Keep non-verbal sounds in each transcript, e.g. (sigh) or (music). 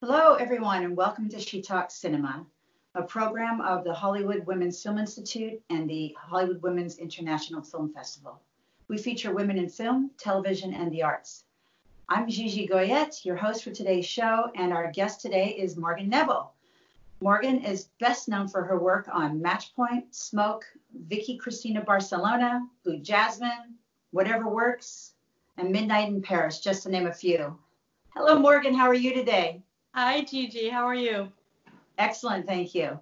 Hello, everyone, and welcome to She Talks Cinema, a program of the Hollywood Women's Film Institute and the Hollywood Women's International Film Festival. We feature women in film, television, and the arts. I'm Gigi Goyette, your host for today's show, and our guest today is Morgan Neville. Morgan is best known for her work on Matchpoint, Smoke, Vicky Cristina Barcelona, Blue Jasmine, Whatever Works, and Midnight in Paris, just to name a few. Hello, Morgan. How are you today? Hi, Gigi. How are you? Excellent. Thank you.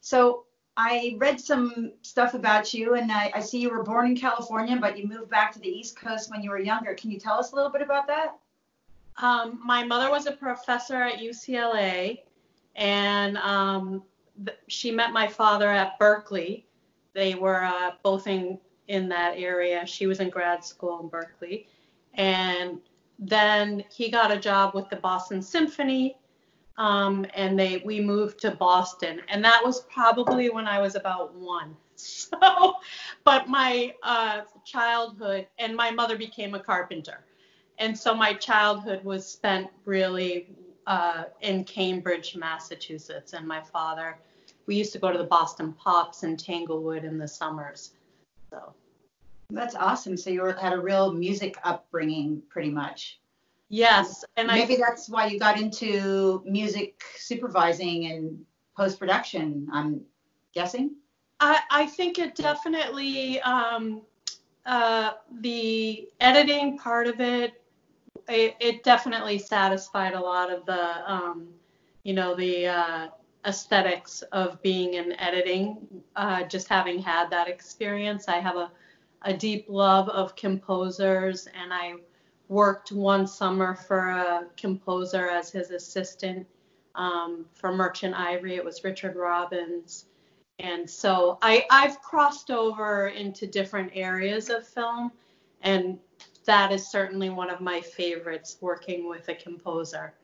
So, I read some stuff about you, and I, I, see you were born in California, but you moved back to the East Coast when you were younger. Can you tell us a little bit about that? Um, my mother was a professor at UCLA, and um, th- she met my father at Berkeley. They were uh, both in in that area. She was in grad school in Berkeley, and then he got a job with the Boston Symphony um, and they we moved to Boston, and that was probably when I was about one. (laughs) So, but my uh, childhood and my mother became a carpenter, and so my childhood was spent really uh, in Cambridge, Massachusetts, and my father. We used to go to the Boston Pops in Tanglewood in the summers. So. That's awesome. So you had a real music upbringing, pretty much. Yes, and maybe I, that's why you got into music supervising and post production. I'm guessing. I, I think it definitely um, uh, the editing part of it, it, it. definitely satisfied a lot of the, um, you know, the uh, aesthetics of being in editing. Uh, just having had that experience, I have a, a deep love of composers, and I worked one summer for a composer as his assistant um, for Merchant Ivory. It was Richard Robbins. And so I, I've crossed over into different areas of film, and that is certainly one of my favorites working with a composer.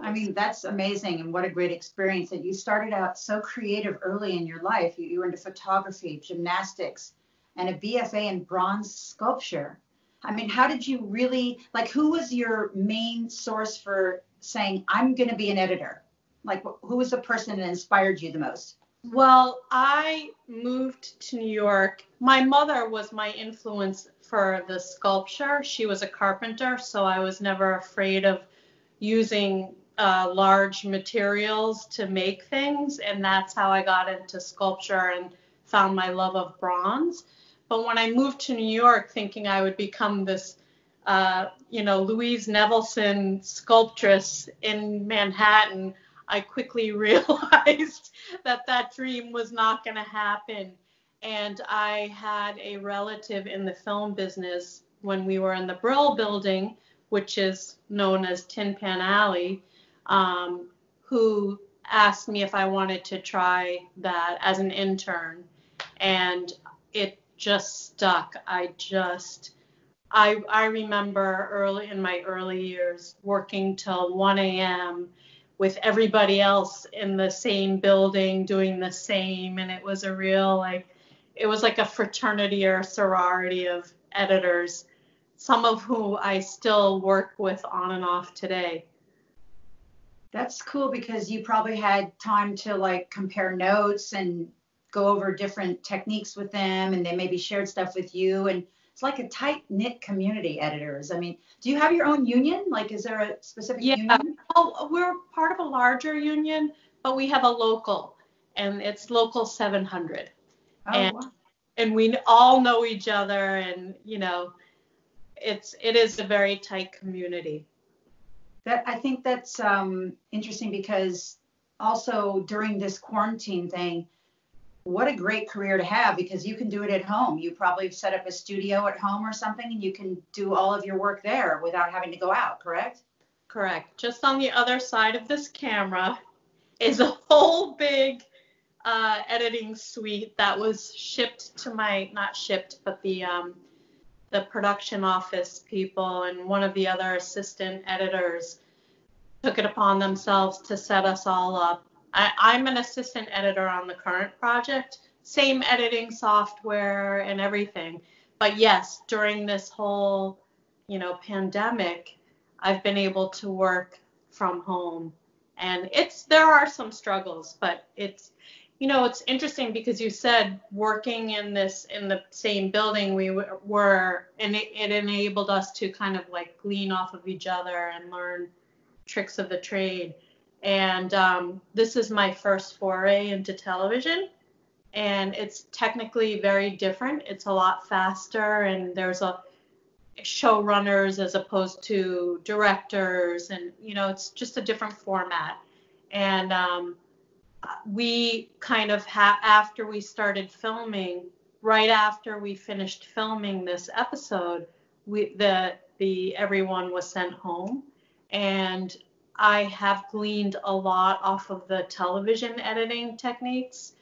I mean, that's amazing, and what a great experience that you started out so creative early in your life. You, you were into photography, gymnastics, and a BFA in bronze sculpture. I mean, how did you really like? Who was your main source for saying I'm going to be an editor? Like, who was the person that inspired you the most? Well, I moved to New York. My mother was my influence for the sculpture. She was a carpenter, so I was never afraid of using uh, large materials to make things, and that's how I got into sculpture and found my love of bronze. But when I moved to New York, thinking I would become this, uh, you know, Louise Nevelson sculptress in Manhattan, I quickly (laughs) realized that that dream was not going to happen. And I had a relative in the film business when we were in the Brill building, which is known as Tin Pan Alley, um, who asked me if I wanted to try that as an intern. And it just stuck. I just I I remember early in my early years working till 1 a.m. with everybody else in the same building doing the same and it was a real like it was like a fraternity or a sorority of editors some of whom I still work with on and off today. That's cool because you probably had time to like compare notes and go over different techniques with them and they maybe shared stuff with you. And it's like a tight knit community editors. I mean do you have your own union? Like is there a specific yeah. union? Well we're part of a larger union but we have a local and it's local 700 oh, and, wow. and we all know each other and you know it's it is a very tight community. That i think that's um, interesting because also during this quarantine thing what a great career to have because you can do it at home. You probably set up a studio at home or something and you can do all of your work there without having to go out, correct? Correct. Just on the other side of this camera is a whole big uh, editing suite that was shipped to my, not shipped, but the um, the production office people and one of the other assistant editors took it upon themselves to set us all up I, am an assistant editor on the current project, same editing software and everything. But yes, during this whole, you know, pandemic, I've been able to work from home. And it's there are some struggles, but it's you know it's interesting because you said working in this in the same building we were and it, it enabled us to kind of like glean off of each other and learn tricks of the trade. And um, this is my first foray into television and it's technically very different. It's a lot faster, and there's a showrunners as opposed to directors, and you know, it's just a different format. And um, we kind of ha- after we started filming, right after we finished filming this episode, we the the everyone was sent home, and I have gleaned a lot off of the television editing techniques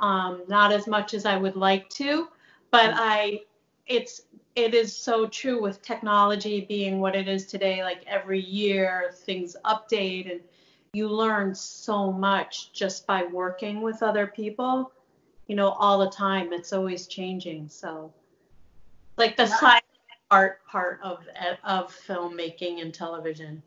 um, not as much as I would like to, but mm-hmm. I it's it is so true with technology being what it is today. Like every year things update and you learn so much just by working with other people. You know, all the time. It's always changing. So, like the side art part of of filmmaking and television.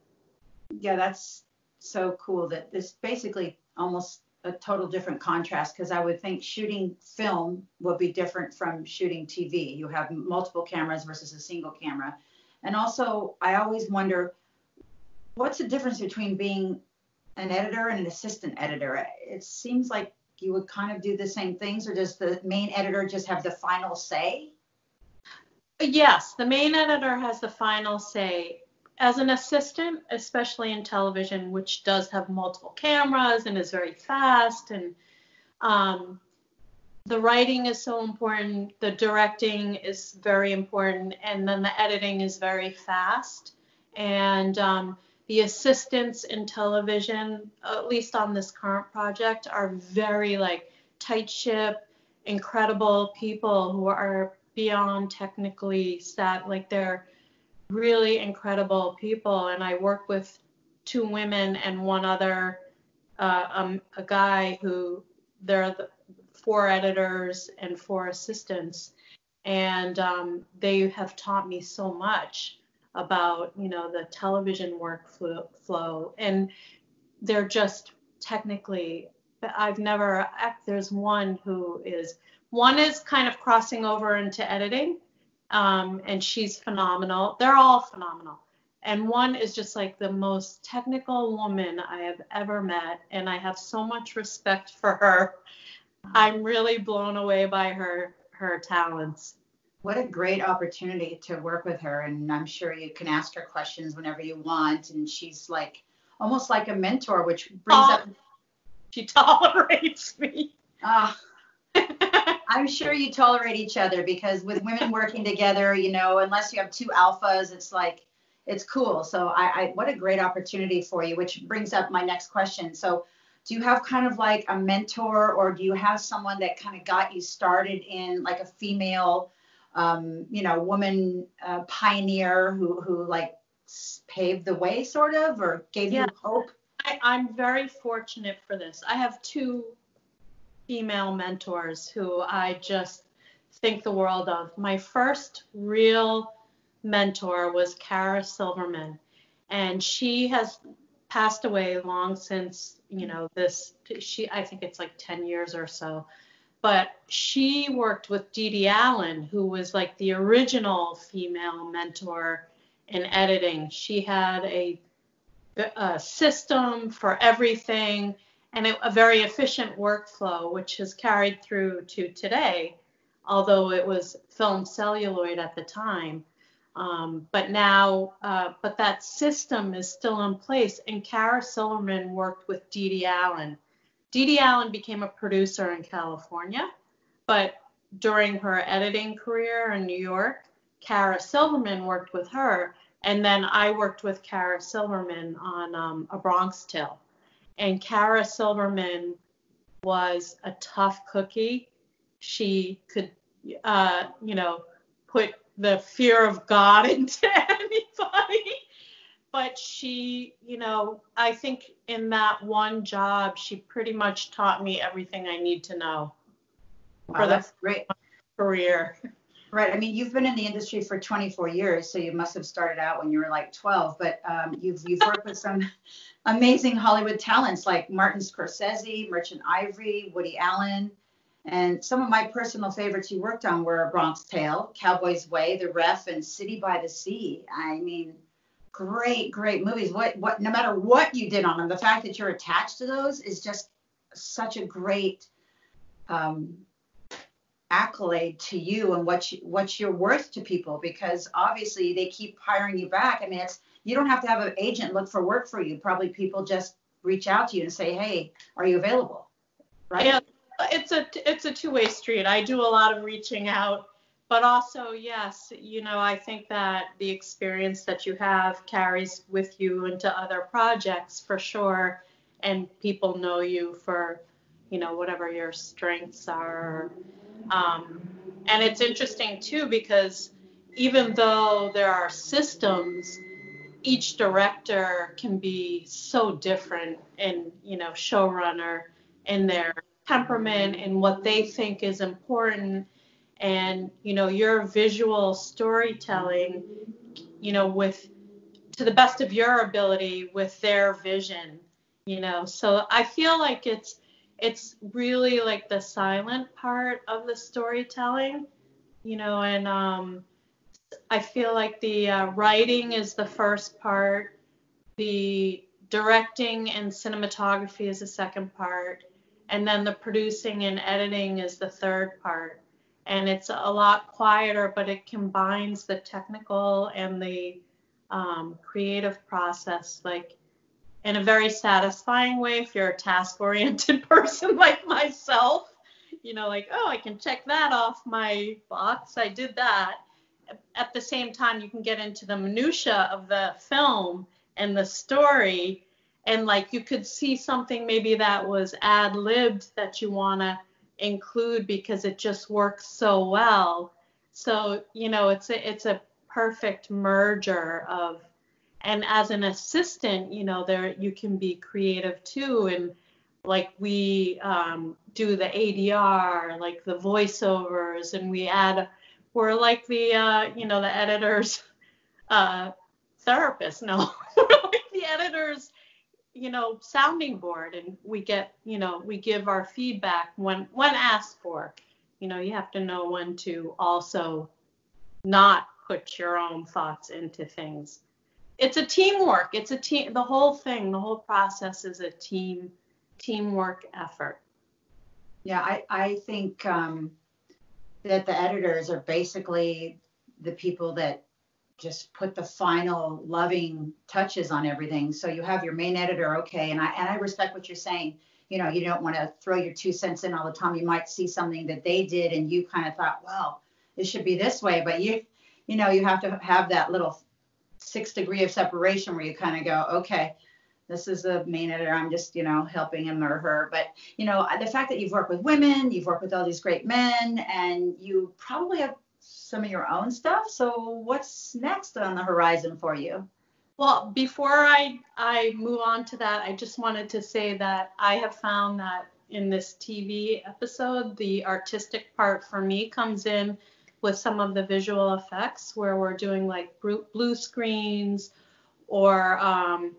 Yeah, that's so cool that this basically almost a total different contrast because I would think shooting film will be different from shooting TV. You have multiple cameras versus a single camera. And also, I always wonder what's the difference between being an editor and an assistant editor? It seems like you would kind of do the same things, or does the main editor just have the final say? Yes, the main editor has the final say as an assistant, especially in television, which does have multiple cameras and is very fast, and um, the writing is so important, the directing is very important, and then the editing is very fast. And um, the assistants in television, at least on this current project, are very like tight ship, incredible people who are beyond technically stat, like they're really incredible people. And I work with two women and one other, uh, um, a guy who they're the four editors and four assistants. And um, they have taught me so much about, you know, the television workflow. And they're just technically, I've never, there's one who is, one is kind of crossing over into editing um, and she's phenomenal. They're all phenomenal. And one is just like the most technical woman I have ever met, and I have so much respect for her. I'm really blown away by her her talents. What a great opportunity to work with her, and I'm sure you can ask her questions whenever you want. And she's like almost like a mentor, which brings oh, up. She tolerates me. Ah, I'm sure you tolerate each other because with women working together, you know, unless you have two alphas, it's like it's cool. So I, I what a great opportunity for you, which brings up my next question. So do you have kind of like a mentor or do you have someone that kind of got you started in like a female um, you know woman uh, pioneer who who like paved the way sort of or gave yeah. you hope I, i'm very fortunate for this i have two female mentors who I just think the world of. My first real mentor was Cara Silverman, and she has passed away long since, you know, this, she, I think it's like 10 years or so. But she worked with Dede Allen, who was like the original female mentor in editing. She had a, a system for everything and it, a very efficient workflow, which has carried through to today, although it was film celluloid at the time. Um, but now, uh, but that system is still in place. And Cara Silverman worked with Dede Allen. Dede Allen became a producer in California, but during her editing career in New York, Cara Silverman worked with her. And then I worked with Cara Silverman on um, A Bronx Tale and Cara Silverman was a tough cookie. She could, uh, you know, put the fear of God (laughs) into anybody. But she, you know, I think in that one job, she pretty much taught me everything I need to know wow, for the great career. Right. I mean, you've been in the industry for 24 years, so you must have started out when you were like 12. But um, you've you've worked with some amazing Hollywood talents like Martin Scorsese, Merchant Ivory, Woody Allen, and some of my personal favorites you worked on were Bronx Tale, Cowboy's Way, The Ref, and City by the Sea. I mean, great, great movies. What what no matter what you did on them, the fact that you're attached to those is just such a great um, accolade to you and what you, what you're worth to people because obviously they keep hiring you back. I mean, it's you don't have to have an agent look for work for you. Probably people just reach out to you and say, "Hey, are you available?" Right? Yeah, it's a it's a two-way street. I do a lot of reaching out, but also yes, you know, I think that the experience that you have carries with you into other projects for sure, and people know you for, you know, whatever your strengths are um, and it's interesting too because even though there are systems, each director can be so different in, you know, showrunner in their temperament and what they think is important. And, you know, your visual storytelling, you know, with to the best of your ability with their vision, you know. So I feel like it's it's really like the silent part of the storytelling, you know, and um, I feel like the uh, writing is the first part, the directing and cinematography is the second part, and then the producing and editing is the third part. And it's a lot quieter, but it combines the technical and the um, creative process. Like in a very satisfying way if you're a task oriented (laughs) person like myself. You know, like, oh, I can check that off my box. I did that. At the same time, you can get into the minutia of the film and the story. And like you could see something maybe that was ad libbed that you want to include because it just works so well. So, you know, it's a, it's a perfect merger of and as an assistant you know there you can be creative too and like we um, do the adr like the voiceovers and we add we're like the uh, you know the editors uh, therapist no (laughs) like the editors you know sounding board and we get you know we give our feedback when when asked for you know you have to know when to also not put your own thoughts into things it's a teamwork. It's a team. The whole thing, the whole process is a team teamwork effort. Yeah, I I think um, that the editors are basically the people that just put the final loving touches on everything. So you have your main editor, okay, and I and I respect what you're saying. You know, you don't want to throw your two cents in all the time. You might see something that they did and you kind of thought, well, it should be this way, but you you know, you have to have that little six degree of separation where you kind of go, okay, this is the main editor. I'm just, you know, helping him or her. But, you know, the fact that you've worked with women, you've worked with all these great men, and you probably have some of your own stuff. So what's next on the horizon for you? Well, before I I move on to that, I just wanted to say that I have found that in this TV episode, the artistic part for me comes in with some of the visual effects where we're doing like blue screens or um,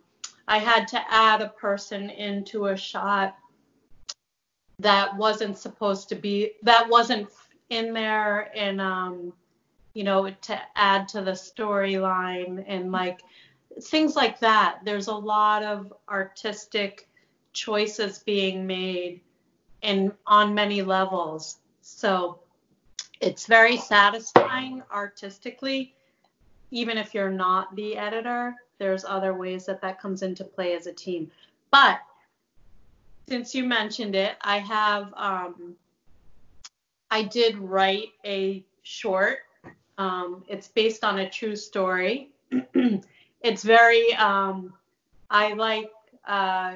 I had to add a person into a shot that wasn't supposed to be that wasn't in there and um, you know to add to the storyline and like things like that. There's a lot of artistic choices being made and on many levels. So it's very satisfying artistically even if you're not the editor there's other ways that that comes into play as a team but since you mentioned it i have um, i did write a short um, it's based on a true story (clears throat) it's very um, i like uh,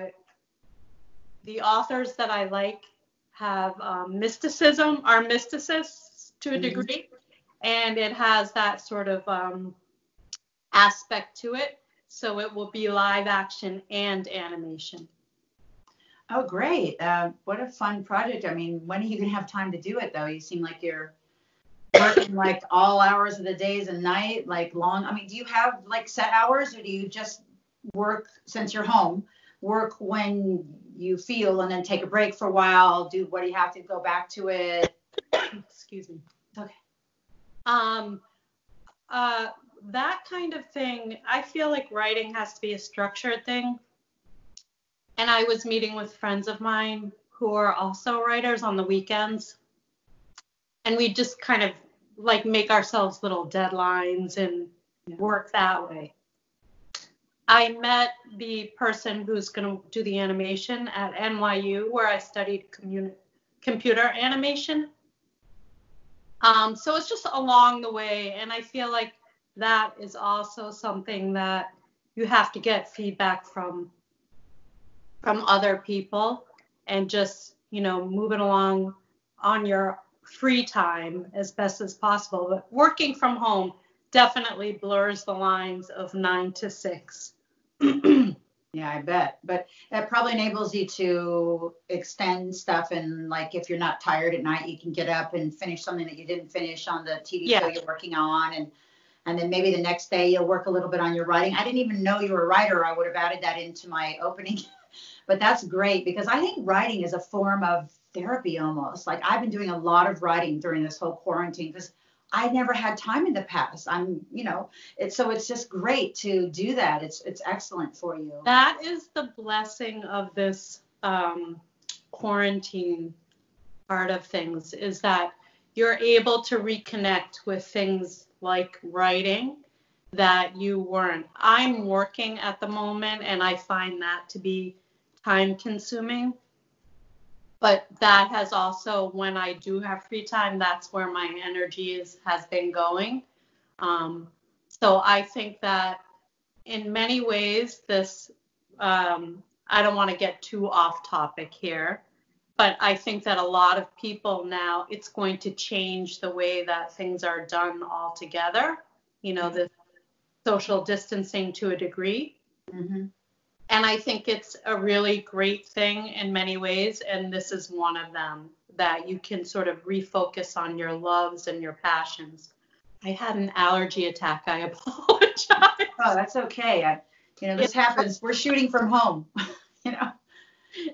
the authors that i like have um, mysticism are mysticists to a mm-hmm. degree, and it has that sort of um, aspect to it. So it will be live action and animation. Oh, great! Uh, what a fun project. I mean, when are you gonna have time to do it though? You seem like you're working like all hours of the days and night, like long? I mean, do you have like set hours or do you just work since you're home, work when you feel and then take a break for a while, do what do you have to go back to it? Excuse me. Okay. Um, uh, that kind of thing, I feel like writing has to be a structured thing. And I was meeting with friends of mine who are also writers on the weekends. And we just kind of like make ourselves little deadlines and work that way. I met the person who's going to do the animation at NYU, where I studied commun- computer animation. Um, so it's just along the way, and I feel like that is also something that you have to get feedback from from other people and just you know moving along on your free time as best as possible. But working from home definitely blurs the lines of nine to six. (clears throat) Yeah, I bet. But that probably enables you to extend stuff and like if you're not tired at night, you can get up and finish something that you didn't finish on the TV show you're working on and and then maybe the next day you'll work a little bit on your writing. I didn't even know you were a writer. I would have added that into my (laughs) opening. but that's great because I think writing is a form of therapy almost. Like I've been doing a lot of writing during this whole quarantine because I never had time in the past. I'm, you know, it's so it's just great to do that. It's it's excellent for you. that is the blessing of this um, quarantine part of things is that you're able to reconnect with things like writing that you weren't. I'm working at the moment and I find that to be time consuming. But that has also, when I do have free time, that's where my energy is has been going. Um, so I think that in many ways, this um, I don't want to get too off topic here, but I think that a lot of people now it's going to change the way that things are done altogether. You know, the social distancing to a degree. hmm And I think it's a really great thing in many ways. And this is one of them that you can sort of refocus on your loves and your passions. I had an allergy attack. I (laughs) apologize. Oh, that's okay. I, you know, this happens. We're shooting from home, (laughs) you know.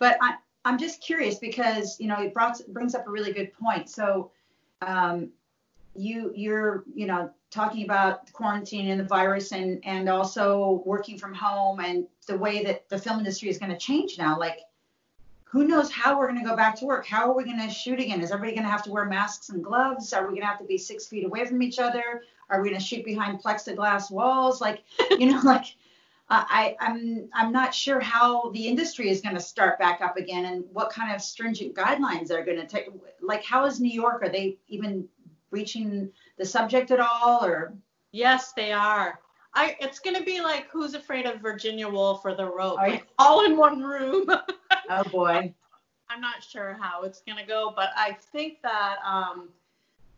But I, I'm just curious because you know it brought, brings up a really good point. So, um, you you're you know talking about quarantine and the virus and and also working from home and the way that the film industry is going to change now. Like, who knows how we're going to go back to work? How are we going to shoot again? Is everybody going to have to wear masks and gloves? Are we going to have to be six feet away from each other? Are we going to shoot behind plexiglass walls? Like, you know, (laughs) like uh, I, I'm I'm not sure how the industry is going to start back up again and what kind of stringent guidelines they're going to take. Like, how is New York? Are they even reaching the subject at all? Or Yes, they are. I it's gonna be like who's afraid of Virginia Woolf or the rope, like, all in one room. (laughs) oh boy, I'm not sure how it's gonna go, but I think that um,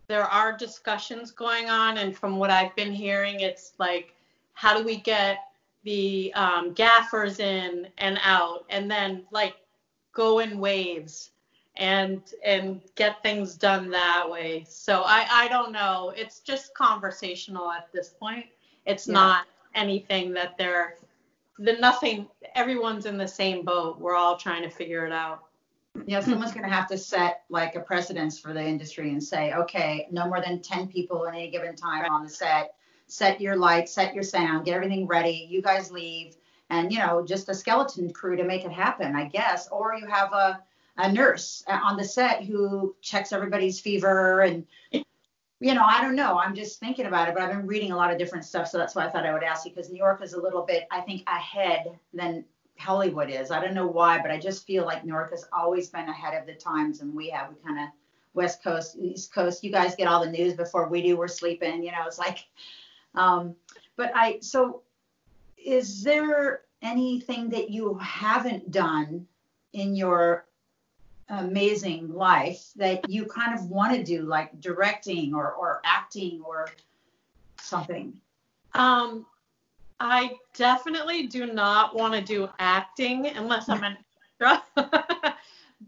there are discussions going on, and from what I've been hearing, it's like how do we get the um, gaffers in and out, and then like go in waves and and get things done that way. So I I don't know. It's just conversational at this point. It's Yeah. not anything that they're the nothing everyone's in the same boat. We're all trying to figure it out. you know, someone's going to have to set like a precedence for the industry and say, okay, no more than 10 people at any given time on the set. Set your lights, set your sound, get everything ready. You guys leave, and you know, just a skeleton crew to make it happen, I guess. Or you have a a nurse uh, on the set who checks everybody's fever and you know, I don't know. I'm just thinking about it, but I've been reading a lot of different stuff, so that's why I thought I would ask you because New York is a little bit, I think, ahead than Hollywood is. I don't know why, but I just feel like New York has always been ahead of the times, and we have. We kind of West Coast, East Coast. You guys get all the news before we do. We're sleeping, you know. It's like, um, but I. So, is there anything that you haven't done in your amazing life that you kind of want to do, like directing or or acting or something? Um, I definitely do not want to do acting unless I'm an extra. (laughs)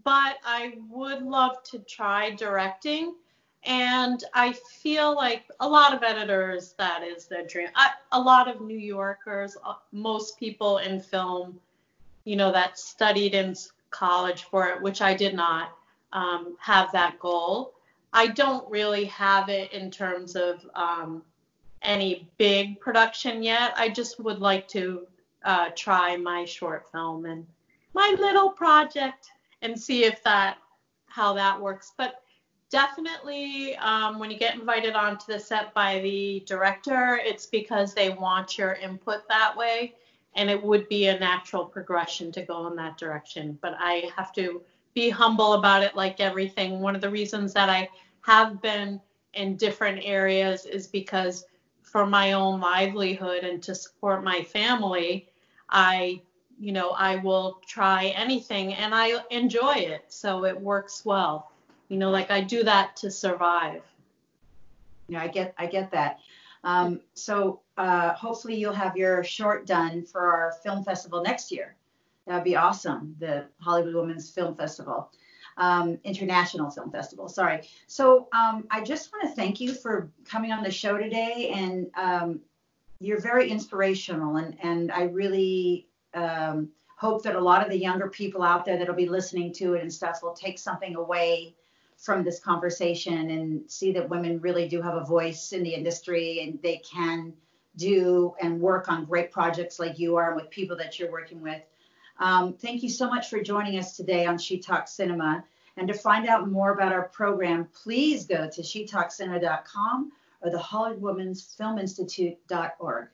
but I would love to try directing. And I feel like a lot of editors, that is their dream. I, a lot of New Yorkers, uh, most people in film, you know, that studied in college for it, which I did not um, have that goal. I don't really have it in terms of um, any big production yet. I just would like to uh, try my short film and my little project and see if that how that works. But definitely, um, when you get invited onto the set by the director, it's because they want your input that way, and it would be a natural progression to go in that direction. But I have to be humble about it, like everything. One of the reasons that I have been in different areas is because for my own livelihood and to support my family, I you know, I will try anything and I enjoy it. So it works well. You know, like I do that to survive. Yeah, I get I get that. Um, so uh, hopefully you'll have your short done for our film festival next year. That'd be awesome. The Hollywood Women's Film Festival, um, International Film Festival. Sorry. So um, I just want to thank you for coming on the show today, and um, you're very inspirational, and and I really um, hope that a lot of the younger people out there that'll be listening to it and stuff will take something away from this conversation and see that women really do have a voice in the industry and they can do and work on great projects like you are with people that you're working with. Um, thank you so much for joining us today on She Talks Cinema. And to find out more about our program, please go to shetalkcinema.com or the Hollywood Women's Film Institute.org.